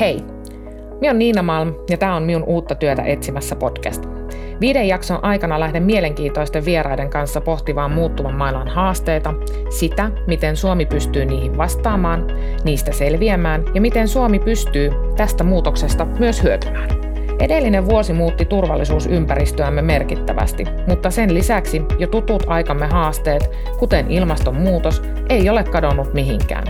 Hei, minä on Niina Malm ja tämä on minun uutta työtä etsimässä podcast. Viiden jakson aikana lähden mielenkiintoisten vieraiden kanssa pohtivaan muuttuvan maailman haasteita, sitä, miten Suomi pystyy niihin vastaamaan, niistä selviämään ja miten Suomi pystyy tästä muutoksesta myös hyötymään. Edellinen vuosi muutti turvallisuusympäristöämme merkittävästi, mutta sen lisäksi jo tutut aikamme haasteet, kuten ilmastonmuutos, ei ole kadonnut mihinkään.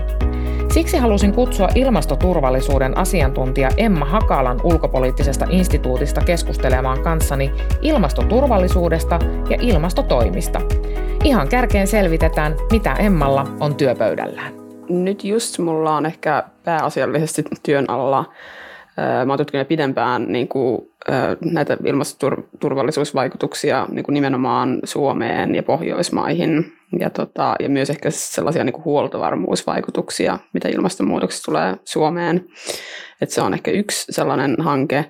Siksi halusin kutsua ilmastoturvallisuuden asiantuntija Emma Hakalan ulkopoliittisesta instituutista keskustelemaan kanssani ilmastoturvallisuudesta ja ilmastotoimista. Ihan kärkeen selvitetään, mitä Emmalla on työpöydällään. Nyt just mulla on ehkä pääasiallisesti työn alla Mä oon tutkinut pidempään niin kuin, näitä ilmastoturvallisuusvaikutuksia niin kuin nimenomaan Suomeen ja Pohjoismaihin ja, tota, ja myös ehkä sellaisia niin kuin huoltovarmuusvaikutuksia, mitä ilmastonmuutoksesta tulee Suomeen. Et se on ehkä yksi sellainen hanke.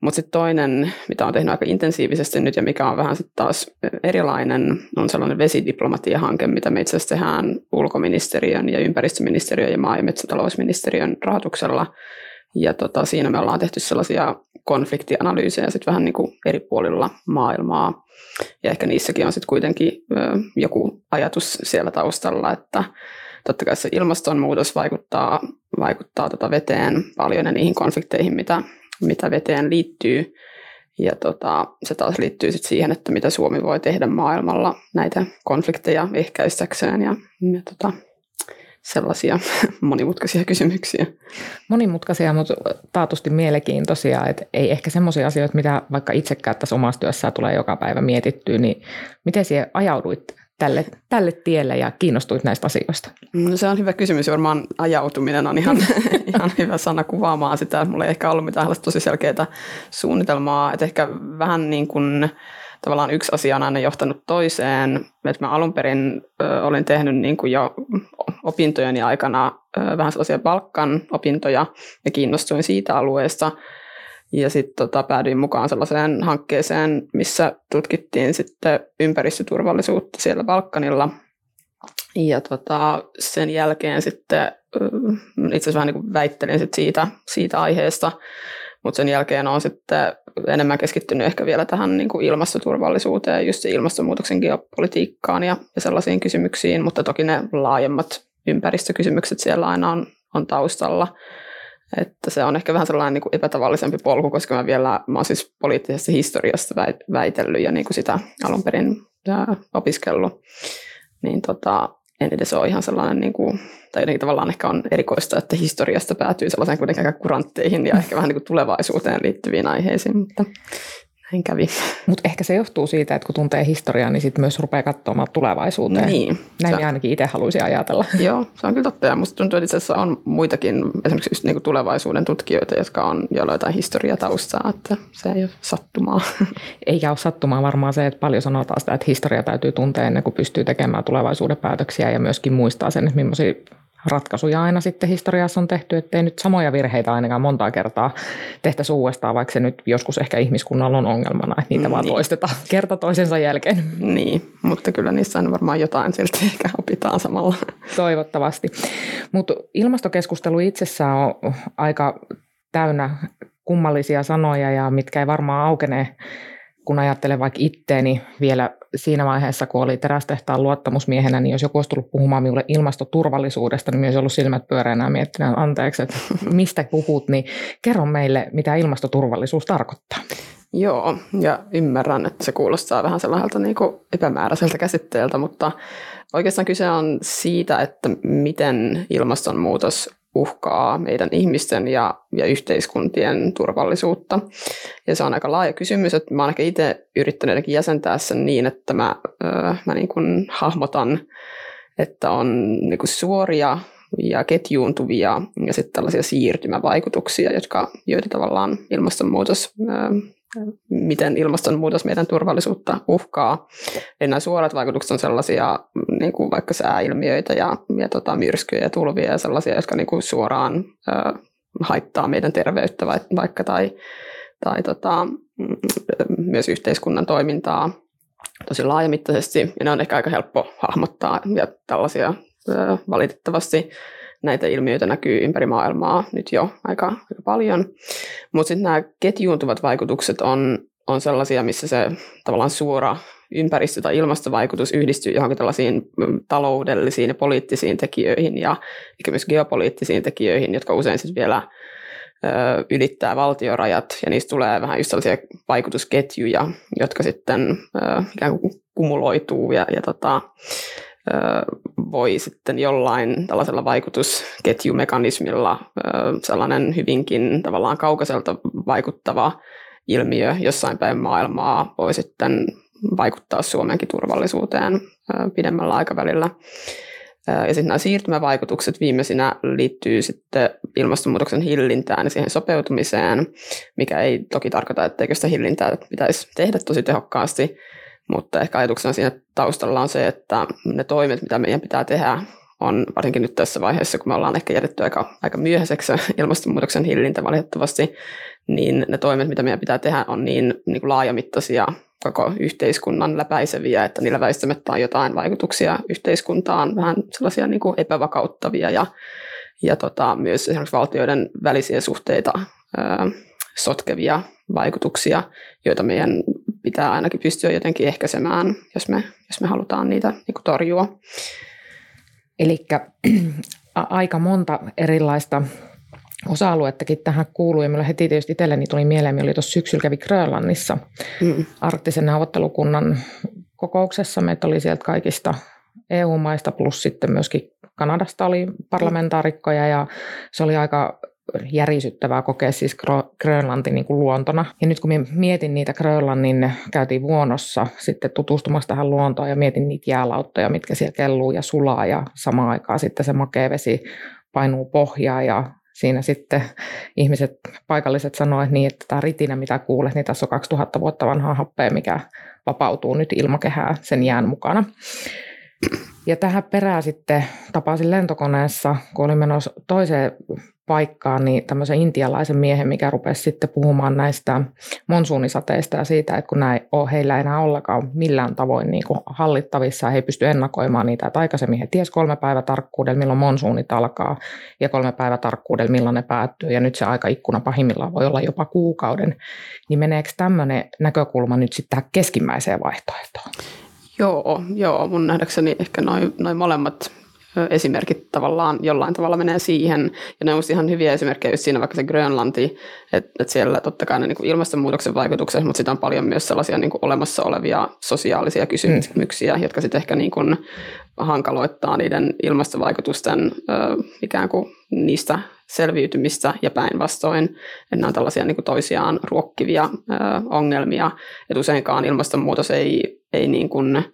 Mutta sitten toinen, mitä on tehnyt aika intensiivisesti nyt ja mikä on vähän sitten taas erilainen, on sellainen vesidiplomatia-hanke, mitä me itse asiassa tehdään ulkoministeriön ja ympäristöministeriön ja maa- ja metsätalousministeriön rahoituksella – ja tota, siinä me ollaan tehty sellaisia konfliktianalyysejä sit vähän niin kuin eri puolilla maailmaa. Ja ehkä niissäkin on sitten kuitenkin joku ajatus siellä taustalla, että totta kai se ilmastonmuutos vaikuttaa, vaikuttaa tota veteen paljon ja niihin konflikteihin, mitä, mitä veteen liittyy. Ja tota, se taas liittyy sit siihen, että mitä Suomi voi tehdä maailmalla näitä konflikteja ehkäistäkseen. Ja, ja tota, sellaisia monimutkaisia kysymyksiä. Monimutkaisia, mutta taatusti mielenkiintoisia. Että ei ehkä semmoisia asioita, mitä vaikka itsekään tässä omassa työssä tulee joka päivä mietittyä, niin miten siellä ajauduit tälle, tälle tielle ja kiinnostuit näistä asioista? No se on hyvä kysymys. Varmaan ajautuminen on ihan, ihan hyvä sana kuvaamaan sitä. Mulla ei ehkä ollut mitään tosi selkeää suunnitelmaa. Että ehkä vähän niin kuin tavallaan yksi asia on aina johtanut toiseen. Että mä alun perin ö, olin tehnyt niin kuin jo opintojeni aikana vähän sellaisia Balkan opintoja ja kiinnostuin siitä alueesta. Ja sitten tota, päädyin mukaan sellaiseen hankkeeseen, missä tutkittiin sitten ympäristöturvallisuutta siellä Balkanilla. Ja tota, sen jälkeen sitten itse asiassa vähän niin väittelin sit siitä, siitä aiheesta, mutta sen jälkeen on sitten enemmän keskittynyt ehkä vielä tähän niin kuin ilmastoturvallisuuteen, just se ilmastonmuutoksen geopolitiikkaan ja, ja sellaisiin kysymyksiin, mutta toki ne laajemmat ympäristökysymykset siellä aina on, on taustalla. Että se on ehkä vähän sellainen niin kuin epätavallisempi polku, koska mä vielä mä siis poliittisesta historiasta väitellyt ja niin kuin sitä alun perin opiskellut. Niin tota, en edes ole ihan sellainen, niin kuin, tai jotenkin tavallaan ehkä on erikoista, että historiasta päätyy sellaiseen kuitenkin aika kurantteihin ja ehkä vähän niin kuin tulevaisuuteen liittyviin aiheisiin, mutta näin kävi. Mutta ehkä se johtuu siitä, että kun tuntee historiaa, niin sitten myös rupeaa katsomaan tulevaisuuteen. Niin. Näin minä ainakin itse haluaisin ajatella. Joo, se on kyllä totta. Ja musta tuntuu, että itse asiassa on muitakin esimerkiksi just niinku tulevaisuuden tutkijoita, jotka on jollain jotain historiataustaa, että se ei ole sattumaa. Eikä ole sattumaa varmaan se, että paljon sanotaan sitä, että historia täytyy tuntea ennen kuin pystyy tekemään tulevaisuuden päätöksiä ja myöskin muistaa sen, että millaisia ratkaisuja aina sitten historiassa on tehty, ettei nyt samoja virheitä ainakaan montaa kertaa tehtäisi uudestaan, vaikka se nyt joskus ehkä ihmiskunnalla on ongelmana, että niitä niin. vaan toistetaan kerta toisensa jälkeen. Niin, mutta kyllä niissä on varmaan jotain silti ehkä opitaan samalla. Toivottavasti. Mutta ilmastokeskustelu itsessään on aika täynnä kummallisia sanoja ja mitkä ei varmaan aukene kun ajattelen vaikka itteeni vielä siinä vaiheessa, kun oli terästehtaan luottamusmiehenä, niin jos joku olisi tullut puhumaan minulle ilmastoturvallisuudesta, niin myös ollut silmät pyöreänä ja miettinyt, anteeksi, että mistä puhut, niin kerro meille, mitä ilmastoturvallisuus tarkoittaa. Joo, ja ymmärrän, että se kuulostaa vähän sellaiselta niin kuin epämääräiseltä käsitteeltä, mutta oikeastaan kyse on siitä, että miten ilmastonmuutos uhkaa meidän ihmisten ja, ja yhteiskuntien turvallisuutta. Ja se on aika laaja kysymys, että mä ehkä itse yrittänyt jäsentää sen niin, että mä, mä niin kuin hahmotan, että on niin kuin suoria ja ketjuuntuvia ja sitten tällaisia siirtymävaikutuksia, jotka, joita tavallaan ilmastonmuutos miten ilmastonmuutos meidän turvallisuutta uhkaa. Eli nämä suorat vaikutukset on sellaisia niin kuin vaikka sääilmiöitä ja, ja tota, myrskyjä ja tulvia ja sellaisia, jotka niin kuin suoraan ö, haittaa meidän terveyttä vaikka tai, tai tota, mm, myös yhteiskunnan toimintaa tosi laajamittaisesti. Ja ne on ehkä aika helppo hahmottaa ja tällaisia ö, valitettavasti näitä ilmiöitä näkyy ympäri maailmaa nyt jo aika, aika paljon. Mutta sitten nämä ketjuuntuvat vaikutukset on, on sellaisia, missä se tavallaan suora ympäristö- tai ilmastovaikutus yhdistyy johonkin tällaisiin mm, taloudellisiin ja poliittisiin tekijöihin ja ehkä myös geopoliittisiin tekijöihin, jotka usein sitten vielä ö, ylittää valtiorajat ja niistä tulee vähän just sellaisia vaikutusketjuja, jotka sitten ö, ikään kuin kumuloituu ja, ja tota, voi sitten jollain tällaisella vaikutusketjumekanismilla sellainen hyvinkin tavallaan kaukaiselta vaikuttava ilmiö jossain päin maailmaa voi sitten vaikuttaa Suomenkin turvallisuuteen pidemmällä aikavälillä. Ja sitten nämä siirtymävaikutukset viimeisinä liittyy sitten ilmastonmuutoksen hillintään ja siihen sopeutumiseen, mikä ei toki tarkoita, etteikö sitä hillintää pitäisi tehdä tosi tehokkaasti, mutta ehkä ajatuksena siinä taustalla on se, että ne toimet, mitä meidän pitää tehdä, on varsinkin nyt tässä vaiheessa, kun me ollaan ehkä jätetty aika, aika myöhäiseksi ilmastonmuutoksen hillintä valitettavasti, niin ne toimet, mitä meidän pitää tehdä, on niin, niin kuin laajamittaisia koko yhteiskunnan läpäiseviä, että niillä väistämättä on jotain vaikutuksia yhteiskuntaan, vähän sellaisia niin kuin epävakauttavia ja, ja tota, myös esimerkiksi valtioiden välisiä suhteita ää, sotkevia vaikutuksia, joita meidän pitää ainakin pystyä jotenkin ehkäisemään, jos me, jos me halutaan niitä niin kuin torjua. Eli aika monta erilaista osa-aluettakin tähän kuuluu. Ja minulle heti tietysti itselleni tuli mieleen, että oli tuossa syksyllä kävi Grönlannissa mm. arktisen neuvottelukunnan kokouksessa. Meitä oli sieltä kaikista EU-maista plus sitten myöskin Kanadasta oli parlamentaarikkoja ja se oli aika järisyttävää kokea siis Grönlanti niin kuin luontona. Ja nyt kun mietin niitä Grönlannin, käytiin vuonossa sitten tutustumassa tähän luontoon ja mietin niitä jäälauttoja, mitkä siellä kelluu ja sulaa ja samaan aikaan sitten se makea vesi painuu pohjaa ja siinä sitten ihmiset, paikalliset sanoivat niin, että tämä ritinä, mitä kuulet, niin tässä on 2000 vuotta vanhaa happea, mikä vapautuu nyt ilmakehää sen jään mukana. Ja tähän perään sitten tapasin lentokoneessa, kun olin menossa toiseen paikkaan, niin tämmöisen intialaisen miehen, mikä rupesi sitten puhumaan näistä monsuunisateista ja siitä, että kun näin ole heillä enää ollenkaan millään tavoin niin kuin hallittavissa, he ei pysty ennakoimaan niitä, että aikaisemmin he ties kolme päivä tarkkuudella, milloin monsuunit alkaa ja kolme päivä tarkkuudella, milloin ne päättyy. Ja nyt se aikaikkuna pahimmillaan voi olla jopa kuukauden, niin meneekö tämmöinen näkökulma nyt sitten tähän keskimmäiseen vaihtoehtoon? Joo, joo, mun nähdäkseni ehkä noin noi molemmat esimerkit tavallaan jollain tavalla menee siihen. Ja ne on ihan hyviä esimerkkejä just siinä vaikka se Grönlanti, että, että siellä totta kai ne niin kuin ilmastonmuutoksen vaikutukset, mutta sitä on paljon myös sellaisia niin kuin olemassa olevia sosiaalisia kysymyksiä, mm. jotka sitten ehkä niin kuin hankaloittaa niiden ilmastovaikutusten ö, ikään kuin niistä selviytymistä ja päinvastoin. Että nämä on tällaisia niin kuin toisiaan ruokkivia ö, ongelmia. Että useinkaan ilmastonmuutos ei, ei niin kuin,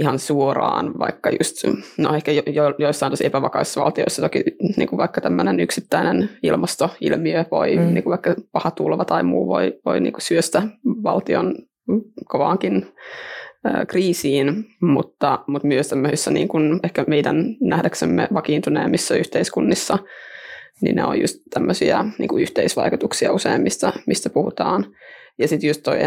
ihan suoraan, vaikka just, no ehkä jo, jo, joissain tosi epävakaissa valtioissa toki niin kuin vaikka tämmöinen yksittäinen ilmastoilmiö voi, mm. niin kuin vaikka paha tulva tai muu voi, voi niin kuin syöstä valtion kovaankin ä, kriisiin, mutta, mutta myös tämmöisissä niin kuin ehkä meidän nähdäksemme vakiintuneemmissa yhteiskunnissa, niin ne on just tämmöisiä niin kuin yhteisvaikutuksia usein, mistä, mistä puhutaan. Ja sitten just toi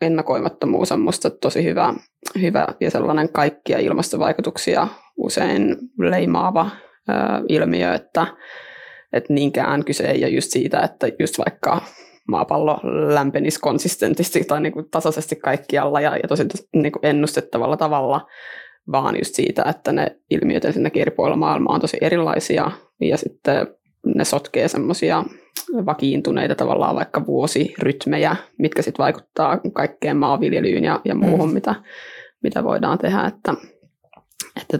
ennakoimattomuus on musta tosi hyvä, hyvä ja sellainen kaikkia ilmastovaikutuksia usein leimaava ö, ilmiö, että, että niinkään kyse ei ole just siitä, että just vaikka maapallo lämpenisi konsistentisti tai niin kuin tasaisesti kaikkialla ja, ja tosi niin kuin ennustettavalla tavalla, vaan just siitä, että ne ilmiöt ensinnäkin eri puolilla maailmaa on tosi erilaisia ja sitten ne sotkee semmoisia vakiintuneita tavallaan vaikka vuosirytmejä, mitkä sitten vaikuttaa kaikkeen maanviljelyyn ja, ja muuhun, mm. mitä, mitä voidaan tehdä. Että, että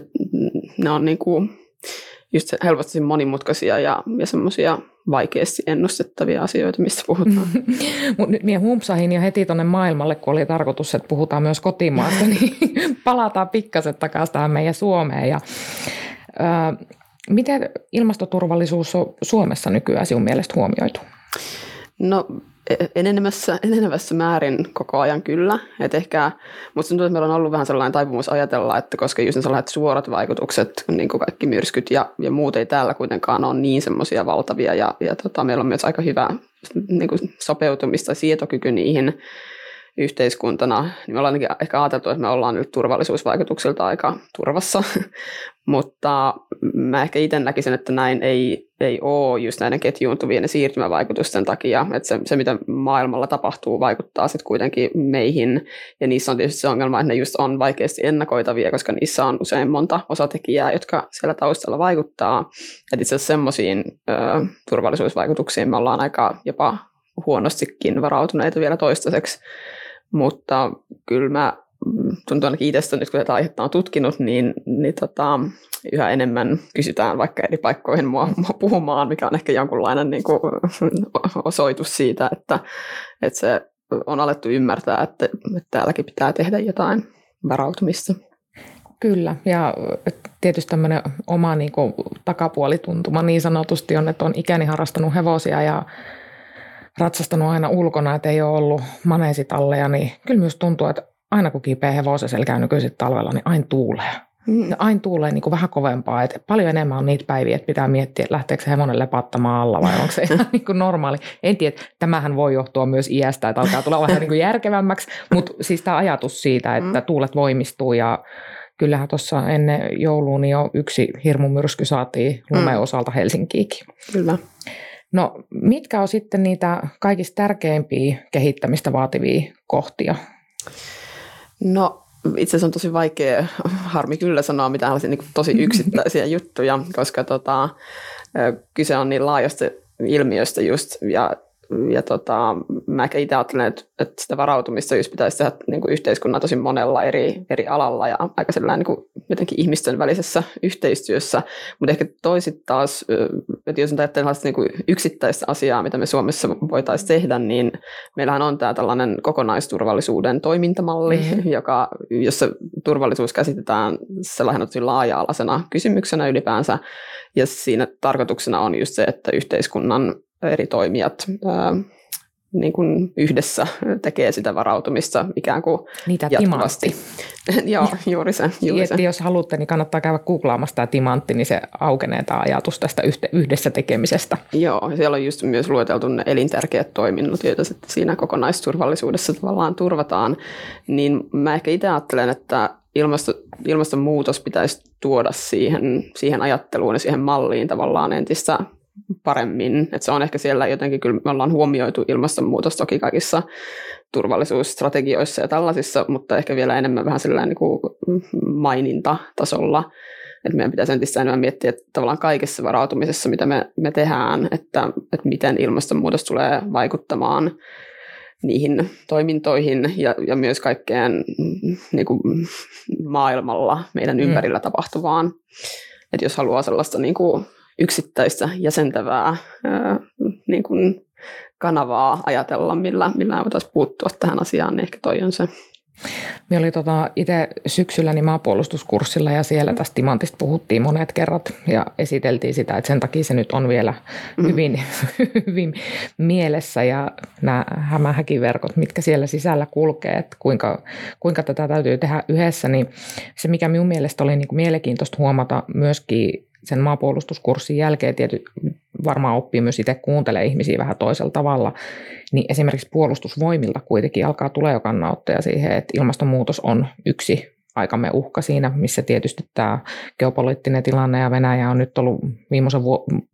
ne on niin kuin just helposti monimutkaisia ja, ja semmoisia vaikeasti ennustettavia asioita, mistä puhutaan. Mutta nyt minä humpsahin jo heti tuonne maailmalle, kun oli tarkoitus, että puhutaan myös kotimaasta, niin palataan pikkasen takaisin tähän meidän Suomeen. Ja, ö, Miten ilmastoturvallisuus on Suomessa nykyään sinun mielestä huomioitu? No e-, enenevässä, enenevässä määrin koko ajan kyllä. Et ehkä musta tuntuu, että meillä on ollut vähän sellainen taipumus ajatella, että koska just ne sellaiset suorat vaikutukset, niin kuin kaikki myrskyt ja, ja muut ei täällä kuitenkaan ole niin semmoisia valtavia. Ja, ja tota, meillä on myös aika hyvä niin kuin sopeutumista ja sietokyky niihin, yhteiskuntana, niin me ollaan ehkä ajateltu, että me ollaan nyt turvallisuusvaikutuksilta aika turvassa, mutta mä ehkä itse näkisin, että näin ei, ei ole just näiden ketjuuntuvien ja siirtymävaikutusten takia, että se, se mitä maailmalla tapahtuu vaikuttaa sitten kuitenkin meihin, ja niissä on tietysti se ongelma, että ne just on vaikeasti ennakoitavia, koska niissä on usein monta osatekijää, jotka siellä taustalla vaikuttaa, että itse asiassa semmoisiin turvallisuusvaikutuksiin me ollaan aika jopa huonostikin varautuneita vielä toistaiseksi, mutta kyllä mä mm, tuntuu ainakin itsestä nyt, kun tätä aihetta on tutkinut, niin, niin tota, yhä enemmän kysytään vaikka eri paikkoihin mua, mua puhumaan, mikä on ehkä jonkunlainen niin kuin, osoitus siitä, että, että se on alettu ymmärtää, että, että täälläkin pitää tehdä jotain varautumista. Kyllä, ja tietysti tämmöinen oma niin kuin, takapuolituntuma niin sanotusti on, että on ikäni harrastanut hevosia ja ratsastanut aina ulkona, että ei ole ollut maneesitalleja, niin kyllä myös tuntuu, että aina kun kipeä hevosesella käy nykyisin talvella, niin aina tuulee. Mm. Aina tuulee niin kuin vähän kovempaa. Että paljon enemmän on niitä päiviä, että pitää miettiä, että lähteekö se hevonen lepattamaan alla vai onko se ihan niin kuin normaali. En tiedä, tämähän voi johtua myös iästä, että alkaa tulla vähän niin kuin järkevämmäksi, mutta siis tämä ajatus siitä, että mm. tuulet voimistuu ja kyllähän tuossa ennen joulua niin jo yksi hirmumyrsky saatiin lumeen mm. osalta Helsinkiinkin. Kyllä. No mitkä on sitten niitä kaikista tärkeimpiä kehittämistä vaativia kohtia? No itse asiassa on tosi vaikea, harmi kyllä sanoa mitään niin tosi yksittäisiä juttuja, koska tota, kyse on niin laajasta ilmiöstä just, ja ja tota, mä ehkä itse ajattelen, että, että sitä varautumista just pitäisi tehdä niin kuin yhteiskunnan tosi monella eri, eri alalla ja aika sellainen niin kuin jotenkin ihmisten välisessä yhteistyössä, mutta ehkä toisit taas, että jos ajattelen niin kuin yksittäistä asiaa, mitä me Suomessa voitaisiin tehdä, niin meillähän on tämä tällainen kokonaisturvallisuuden toimintamalli, mm-hmm. joka, jossa turvallisuus käsitetään sellaisena tosi laaja-alaisena kysymyksenä ylipäänsä, ja siinä tarkoituksena on just se, että yhteiskunnan eri toimijat niin kuin yhdessä tekee sitä varautumista ikään kuin Niitä jatkuvasti. Joo, juuri se. Juuri se. Jos haluatte, niin kannattaa käydä googlaamassa tämä timantti, niin se aukenee tämä ajatus tästä yhdessä tekemisestä. Joo, siellä on just myös lueteltu ne elintärkeät toiminnot, joita sitten siinä kokonaisturvallisuudessa tavallaan turvataan. Niin mä ehkä itse ajattelen, että ilmasto, ilmastonmuutos pitäisi tuoda siihen, siihen ajatteluun ja siihen malliin tavallaan entistä paremmin. että se on ehkä siellä jotenkin, kyllä me ollaan huomioitu ilmastonmuutos toki kaikissa turvallisuusstrategioissa ja tällaisissa, mutta ehkä vielä enemmän vähän sellainen niin kuin mainintatasolla. Että meidän pitäisi entistä enemmän miettiä että tavallaan kaikessa varautumisessa, mitä me, me tehdään, että, että miten ilmastonmuutos tulee vaikuttamaan niihin toimintoihin ja, ja myös kaikkeen niin kuin maailmalla meidän mm. ympärillä mm. tapahtuvaan. Että jos haluaa sellaista niin kuin yksittäistä jäsentävää ää, niin kuin kanavaa ajatella, millä, millä voitaisiin puuttua tähän asiaan, niin ehkä toi on se. Me oli tota itse syksyllä niin maanpuolustuskurssilla ja siellä tästä timantista puhuttiin monet kerrat ja esiteltiin sitä, että sen takia se nyt on vielä mm. hyvin, hyvin mielessä ja nämä hämähäkiverkot, mitkä siellä sisällä kulkee, että kuinka, kuinka tätä täytyy tehdä yhdessä, niin se mikä minun mielestä oli niin kuin mielenkiintoista huomata myöskin sen maapuolustuskurssin jälkeen tietysti varmaan oppii myös itse kuuntelee ihmisiä vähän toisella tavalla, niin esimerkiksi puolustusvoimilta kuitenkin alkaa tulee jo kannanottoja siihen, että ilmastonmuutos on yksi aikamme uhka siinä, missä tietysti tämä geopoliittinen tilanne ja Venäjä on nyt ollut viimeisen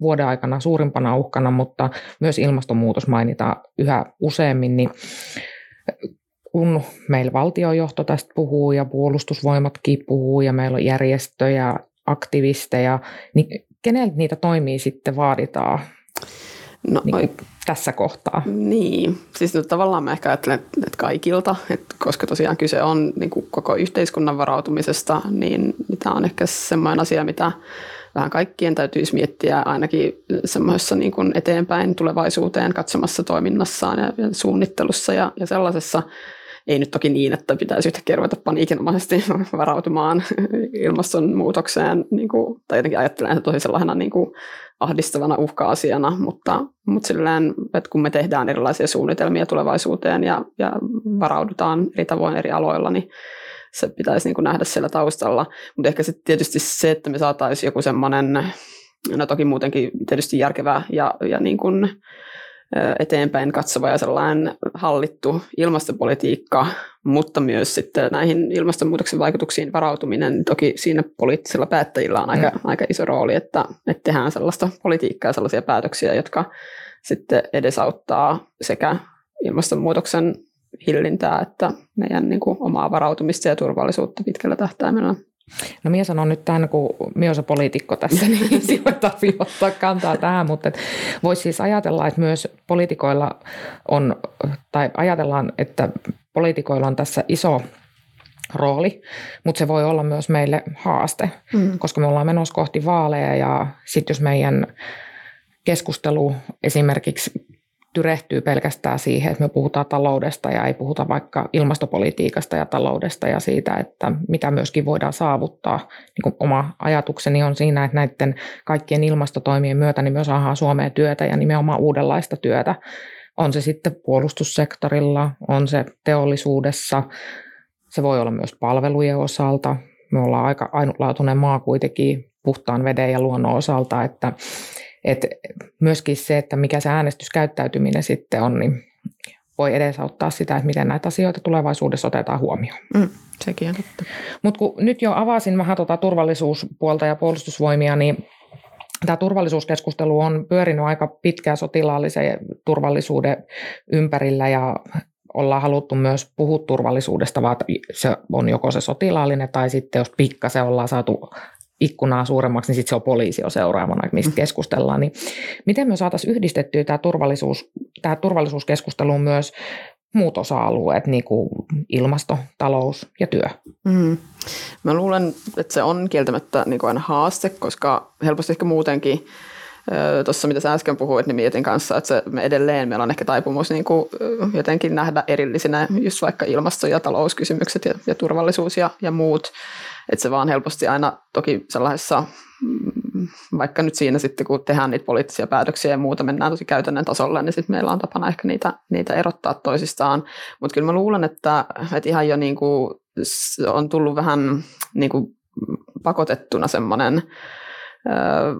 vuoden aikana suurimpana uhkana, mutta myös ilmastonmuutos mainitaan yhä useammin, niin kun meillä valtiojohto tästä puhuu ja puolustusvoimatkin puhuu ja meillä on järjestöjä, aktivisteja, niin keneltä niitä toimii sitten vaaditaan no, niin tässä kohtaa? Niin, siis no, tavallaan mä ehkä ajattelen, että kaikilta, että koska tosiaan kyse on niin kuin koko yhteiskunnan varautumisesta, niin, tämä on ehkä semmoinen asia, mitä vähän kaikkien täytyisi miettiä ainakin semmoisessa niin kuin eteenpäin tulevaisuuteen katsomassa toiminnassaan ja, ja suunnittelussa ja, ja sellaisessa, ei nyt toki niin, että pitäisi yhtäkkiä ruveta paniikinomaisesti varautumaan ilmastonmuutokseen, niin kuin, tai jotenkin ajattelen että tosi sellaisena niin kuin ahdistavana uhka-asiana, mutta, mutta silleen, että kun me tehdään erilaisia suunnitelmia tulevaisuuteen ja, ja varaudutaan eri tavoin eri aloilla, niin se pitäisi niin kuin nähdä siellä taustalla. Mutta ehkä sitten tietysti se, että me saataisiin joku semmoinen, no toki muutenkin tietysti järkevä ja, ja niin kuin, eteenpäin katsova ja sellainen hallittu ilmastopolitiikka, mutta myös sitten näihin ilmastonmuutoksen vaikutuksiin varautuminen. Toki siinä poliittisilla päättäjillä on aika, mm. aika iso rooli, että, että tehdään sellaista politiikkaa ja sellaisia päätöksiä, jotka sitten edesauttaa sekä ilmastonmuutoksen hillintää että meidän niin kuin, omaa varautumista ja turvallisuutta pitkällä tähtäimellä. No minä sanon nyt tämän, kun minä olen poliitikko tässä, niin ei tarvitse ottaa kantaa tähän, mutta voisi siis ajatella, että myös poliitikoilla on, tai ajatellaan, että poliitikoilla on tässä iso rooli, mutta se voi olla myös meille haaste, mm. koska me ollaan menossa kohti vaaleja ja sitten jos meidän keskustelu esimerkiksi tyrehtyy pelkästään siihen, että me puhutaan taloudesta ja ei puhuta vaikka ilmastopolitiikasta ja taloudesta ja siitä, että mitä myöskin voidaan saavuttaa. Niin kuin oma ajatukseni on siinä, että näiden kaikkien ilmastotoimien myötä niin myös saadaan Suomeen työtä ja nimenomaan uudenlaista työtä. On se sitten puolustussektorilla, on se teollisuudessa, se voi olla myös palvelujen osalta. Me ollaan aika ainutlaatuinen maa kuitenkin puhtaan veden ja luonnon osalta, että et myöskin se, että mikä se äänestyskäyttäytyminen sitten on, niin voi edesauttaa sitä, että miten näitä asioita tulevaisuudessa otetaan huomioon. Mm, sekin on totta. Mutta kun nyt jo avasin vähän tuota turvallisuuspuolta ja puolustusvoimia, niin tämä turvallisuuskeskustelu on pyörinyt aika pitkään sotilaallisen turvallisuuden ympärillä ja ollaan haluttu myös puhua turvallisuudesta, vaan se on joko se sotilaallinen tai sitten jos pikkasen ollaan saatu ikkunaa suuremmaksi, niin sitten se on poliisi jo seuraavana, mistä mm. keskustellaan. Niin miten me saataisiin yhdistettyä tämä, turvallisuus, tämä turvallisuuskeskusteluun myös muut osa-alueet, niin kuin ilmasto, talous ja työ? Mm. Mä luulen, että se on kieltämättä niin kuin aina haaste, koska helposti ehkä muutenkin tuossa mitä sä äsken puhuit, niin mietin kanssa, että se, me edelleen meillä on ehkä taipumus niin kuin, jotenkin nähdä erillisinä just vaikka ilmasto- ja talouskysymykset ja, ja turvallisuus ja, ja muut. Että se vaan helposti aina toki sellaisessa, mm, vaikka nyt siinä sitten kun tehdään niitä poliittisia päätöksiä ja muuta, mennään tosi käytännön tasolle, niin sitten meillä on tapana ehkä niitä, niitä erottaa toisistaan. Mutta kyllä mä luulen, että, että ihan jo niin kuin on tullut vähän niin kuin pakotettuna semmoinen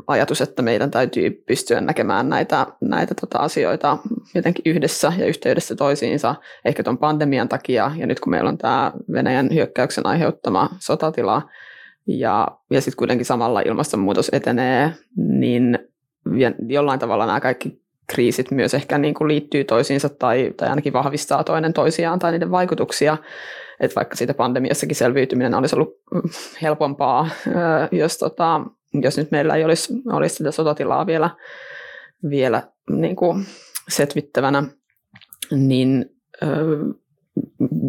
ajatus, että meidän täytyy pystyä näkemään näitä, näitä tota asioita jotenkin yhdessä ja yhteydessä toisiinsa, ehkä tuon pandemian takia, ja nyt kun meillä on tämä Venäjän hyökkäyksen aiheuttama sotatila, ja, ja sitten kuitenkin samalla ilmastonmuutos etenee, niin jollain tavalla nämä kaikki kriisit myös ehkä niin kuin liittyy toisiinsa tai, tai ainakin vahvistaa toinen toisiaan tai niiden vaikutuksia. Että vaikka siitä pandemiassakin selviytyminen olisi ollut helpompaa, jos tota, jos nyt meillä ei olisi, olisi sitä sotatilaa vielä, vielä niin kuin setvittävänä, niin ö,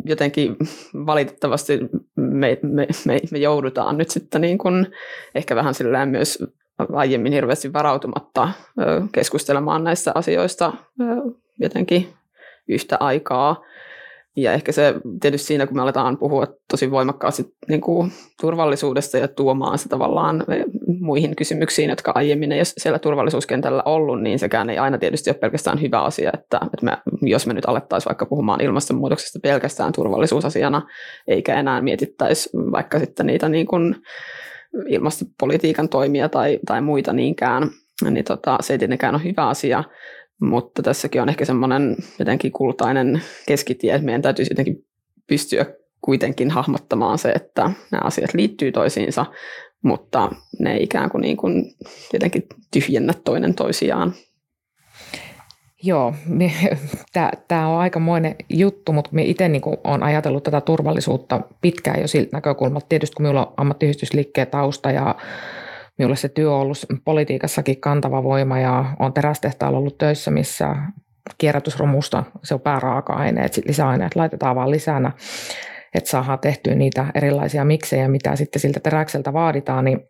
jotenkin valitettavasti me, me, me, me joudutaan nyt sitten niin kuin ehkä vähän sillä myös aiemmin hirveästi varautumatta keskustelemaan näistä asioista jotenkin yhtä aikaa. Ja ehkä se tietysti siinä, kun me aletaan puhua tosi voimakkaasti niin kuin turvallisuudesta ja tuomaan se tavallaan muihin kysymyksiin, jotka aiemmin ei ole siellä turvallisuuskentällä ollut, niin sekään ei aina tietysti ole pelkästään hyvä asia, että, että me, jos me nyt alettaisiin vaikka puhumaan ilmastonmuutoksesta pelkästään turvallisuusasiana, eikä enää mietittäisi vaikka sitten niitä niin kuin ilmastopolitiikan toimia tai, tai muita niinkään, niin tota, se ei tietenkään ole hyvä asia, mutta tässäkin on ehkä semmoinen jotenkin kultainen keskitie, että meidän täytyisi jotenkin pystyä kuitenkin hahmottamaan se, että nämä asiat liittyy toisiinsa, mutta ne ikään kuin, niin kuin jotenkin tyhjennä toinen toisiaan. Joo, tämä on aikamoinen juttu, mutta minä itse niin olen ajatellut tätä turvallisuutta pitkään jo siltä näkökulmalta. Tietysti kun minulla on ammattiyhdistysliikkeen tausta ja minulle se työ on ollut politiikassakin kantava voima ja olen terästehtaalla ollut töissä, missä kierrätysromusta, se on pääraaka-aineet, lisäaineet laitetaan vaan lisänä, että saadaan tehtyä niitä erilaisia miksejä, mitä sitten siltä teräkseltä vaaditaan, niin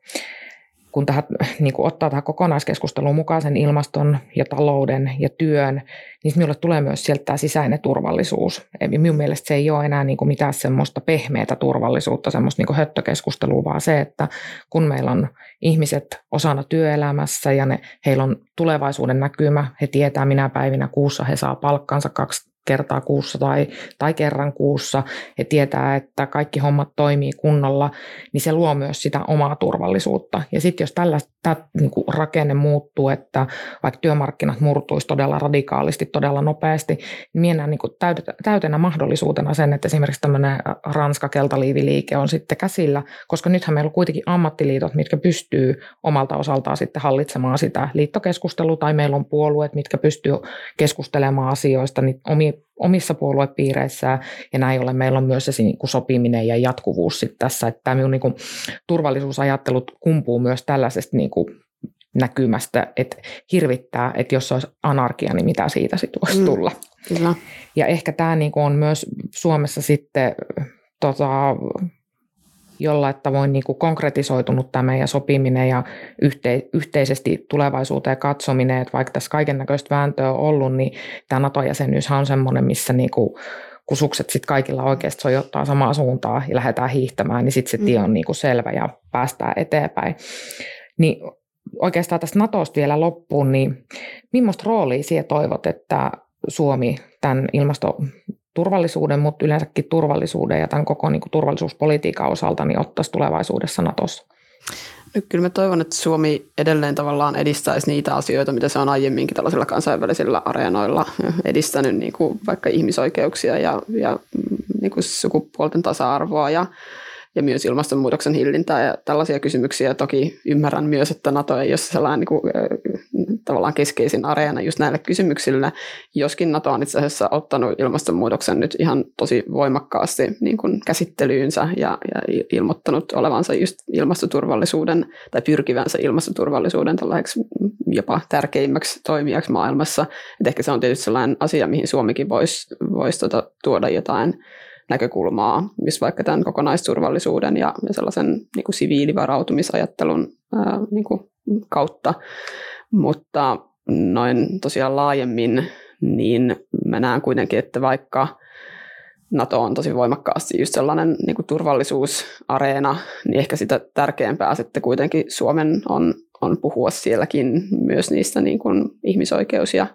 kun tähän, niin kun ottaa tähän kokonaiskeskusteluun mukaan sen ilmaston ja talouden ja työn, niin minulle tulee myös sieltä tämä sisäinen turvallisuus. Minun mielestä se ei ole enää niin kuin mitään semmoista pehmeätä turvallisuutta, semmoista niin kuin höttökeskustelua, vaan se, että kun meillä on ihmiset osana työelämässä ja ne, heillä on tulevaisuuden näkymä, he tietää minä päivinä kuussa he saa palkkansa kaksi kertaa kuussa tai, tai kerran kuussa ja tietää, että kaikki hommat toimii kunnolla, niin se luo myös sitä omaa turvallisuutta. Ja sitten jos tällä niin kuin rakenne muuttuu, että vaikka työmarkkinat murtuisi todella radikaalisti, todella nopeasti, niin minä näen niin täytenä mahdollisuutena sen, että esimerkiksi tämmöinen Ranska-keltaliiviliike on sitten käsillä, koska nythän meillä on kuitenkin ammattiliitot, mitkä pystyy omalta osaltaan sitten hallitsemaan sitä liittokeskustelua, tai meillä on puolueet, mitkä pystyy keskustelemaan asioista niin omissa puoluepiireissään, ja näin ollen meillä on myös se niin kuin sopiminen ja jatkuvuus sitten tässä, että tämä minun niin kuin, turvallisuusajattelut kumpuu myös tällaisesta niin kuin, näkymästä, että hirvittää, että jos olisi anarkia, niin mitä siitä sitten voisi mm, tulla. Mm, kyllä. Ja ehkä tämä niin kuin on myös Suomessa sitten tota, jollain tavoin niin kuin konkretisoitunut tämä meidän sopiminen ja yhte, yhteisesti tulevaisuuteen katsominen, että vaikka tässä kaiken näköistä vääntöä on ollut, niin tämä NATO-jäsenyys on semmoinen, missä niin kuin kusukset sitten kaikilla oikeasti sojottaa samaa suuntaa ja lähdetään hiihtämään, niin sitten se tie on niin kuin selvä ja päästään eteenpäin. Niin oikeastaan tästä NATOsta vielä loppuun, niin millaista roolia siihen toivot, että Suomi tämän ilmasto turvallisuuden, mutta yleensäkin turvallisuuden ja tämän koko niin kuin turvallisuuspolitiikan osalta niin ottaisi tulevaisuudessa Natossa? No, kyllä mä toivon, että Suomi edelleen tavallaan edistäisi niitä asioita, mitä se on aiemminkin tällaisilla kansainvälisillä areenoilla edistänyt, niin kuin vaikka ihmisoikeuksia ja, ja niin kuin sukupuolten tasa-arvoa ja ja myös ilmastonmuutoksen hillintää ja tällaisia kysymyksiä. Toki ymmärrän myös, että NATO ei ole sellainen niin kuin, tavallaan keskeisin areena just näille kysymyksille, joskin NATO on itse asiassa ottanut ilmastonmuutoksen nyt ihan tosi voimakkaasti niin kuin käsittelyynsä ja, ja ilmoittanut olevansa just ilmastoturvallisuuden tai pyrkivänsä ilmastoturvallisuuden tällaiseksi jopa tärkeimmäksi toimijaksi maailmassa. Et ehkä se on tietysti sellainen asia, mihin Suomikin voisi vois tuota, tuoda jotain näkökulmaa, missä vaikka tämän kokonaisturvallisuuden ja, ja sellaisen niin kuin siviilivarautumisajattelun ää, niin kuin kautta. Mutta noin tosiaan laajemmin, niin mä näen kuitenkin, että vaikka NATO on tosi voimakkaasti just sellainen niin kuin turvallisuusareena, niin ehkä sitä tärkeämpää sitten kuitenkin Suomen on, on puhua sielläkin myös niistä niin kuin ihmisoikeus- ja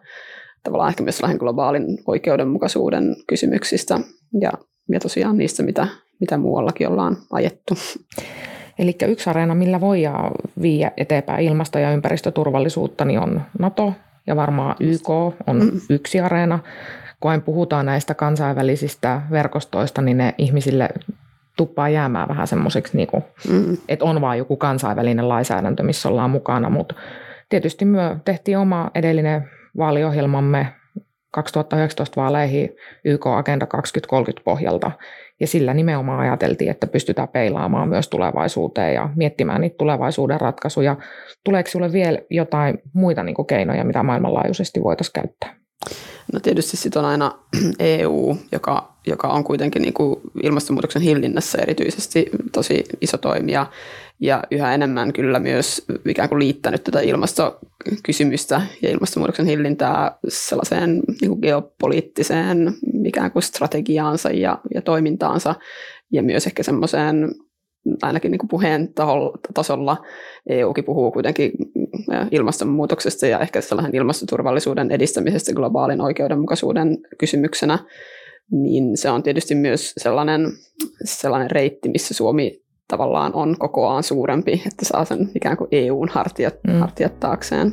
tavallaan ehkä myös globaalin oikeudenmukaisuuden kysymyksistä. Ja ja tosiaan niistä, mitä, mitä muuallakin ollaan ajettu. Eli yksi areena, millä voidaan viiä eteenpäin ilmasto- ja ympäristöturvallisuutta, niin on NATO ja varmaan YK on mm. yksi areena. Kun puhutaan näistä kansainvälisistä verkostoista, niin ne ihmisille tuppaa jäämään vähän semmoiseksi, niin mm. että on vaan joku kansainvälinen lainsäädäntö, missä ollaan mukana, mutta tietysti me tehtiin oma edellinen vaaliohjelmamme 2019 vaaleihin YK Agenda 2030 pohjalta. Ja sillä nimenomaan ajateltiin, että pystytään peilaamaan myös tulevaisuuteen ja miettimään niitä tulevaisuuden ratkaisuja. Tuleeko sinulle vielä jotain muita niin keinoja, mitä maailmanlaajuisesti voitaisiin käyttää? No tietysti sitten on aina EU, joka, joka on kuitenkin niin kuin ilmastonmuutoksen hillinnässä erityisesti tosi iso toimija. Ja yhä enemmän kyllä myös ikään kuin liittänyt tätä ilmastokysymystä ja ilmastonmuutoksen hillintää sellaiseen niin kuin geopoliittiseen ikään kuin strategiaansa ja, ja toimintaansa. Ja myös ehkä semmoiseen ainakin niin kuin puheen tasolla EUkin puhuu kuitenkin ilmastonmuutoksesta ja ehkä sellaisen ilmastoturvallisuuden edistämisestä globaalin oikeudenmukaisuuden kysymyksenä, niin se on tietysti myös sellainen, sellainen reitti, missä Suomi tavallaan on kokoaan suurempi, että saa sen ikään kuin EUn hartiat, mm. hartiat taakseen.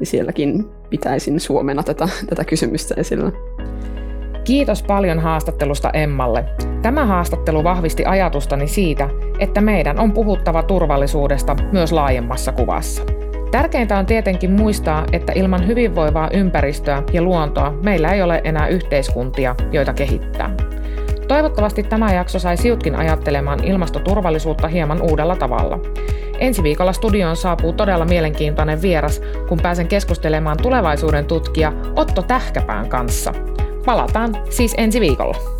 Ja sielläkin pitäisin Suomena tätä, tätä kysymystä esillä. Kiitos paljon haastattelusta Emmalle. Tämä haastattelu vahvisti ajatustani siitä, että meidän on puhuttava turvallisuudesta myös laajemmassa kuvassa. Tärkeintä on tietenkin muistaa, että ilman hyvinvoivaa ympäristöä ja luontoa meillä ei ole enää yhteiskuntia, joita kehittää. Toivottavasti tämä jakso sai siutkin ajattelemaan ilmastoturvallisuutta hieman uudella tavalla. Ensi viikolla studioon saapuu todella mielenkiintoinen vieras, kun pääsen keskustelemaan tulevaisuuden tutkija Otto Tähkäpään kanssa. Palataan siis ensi viikolla.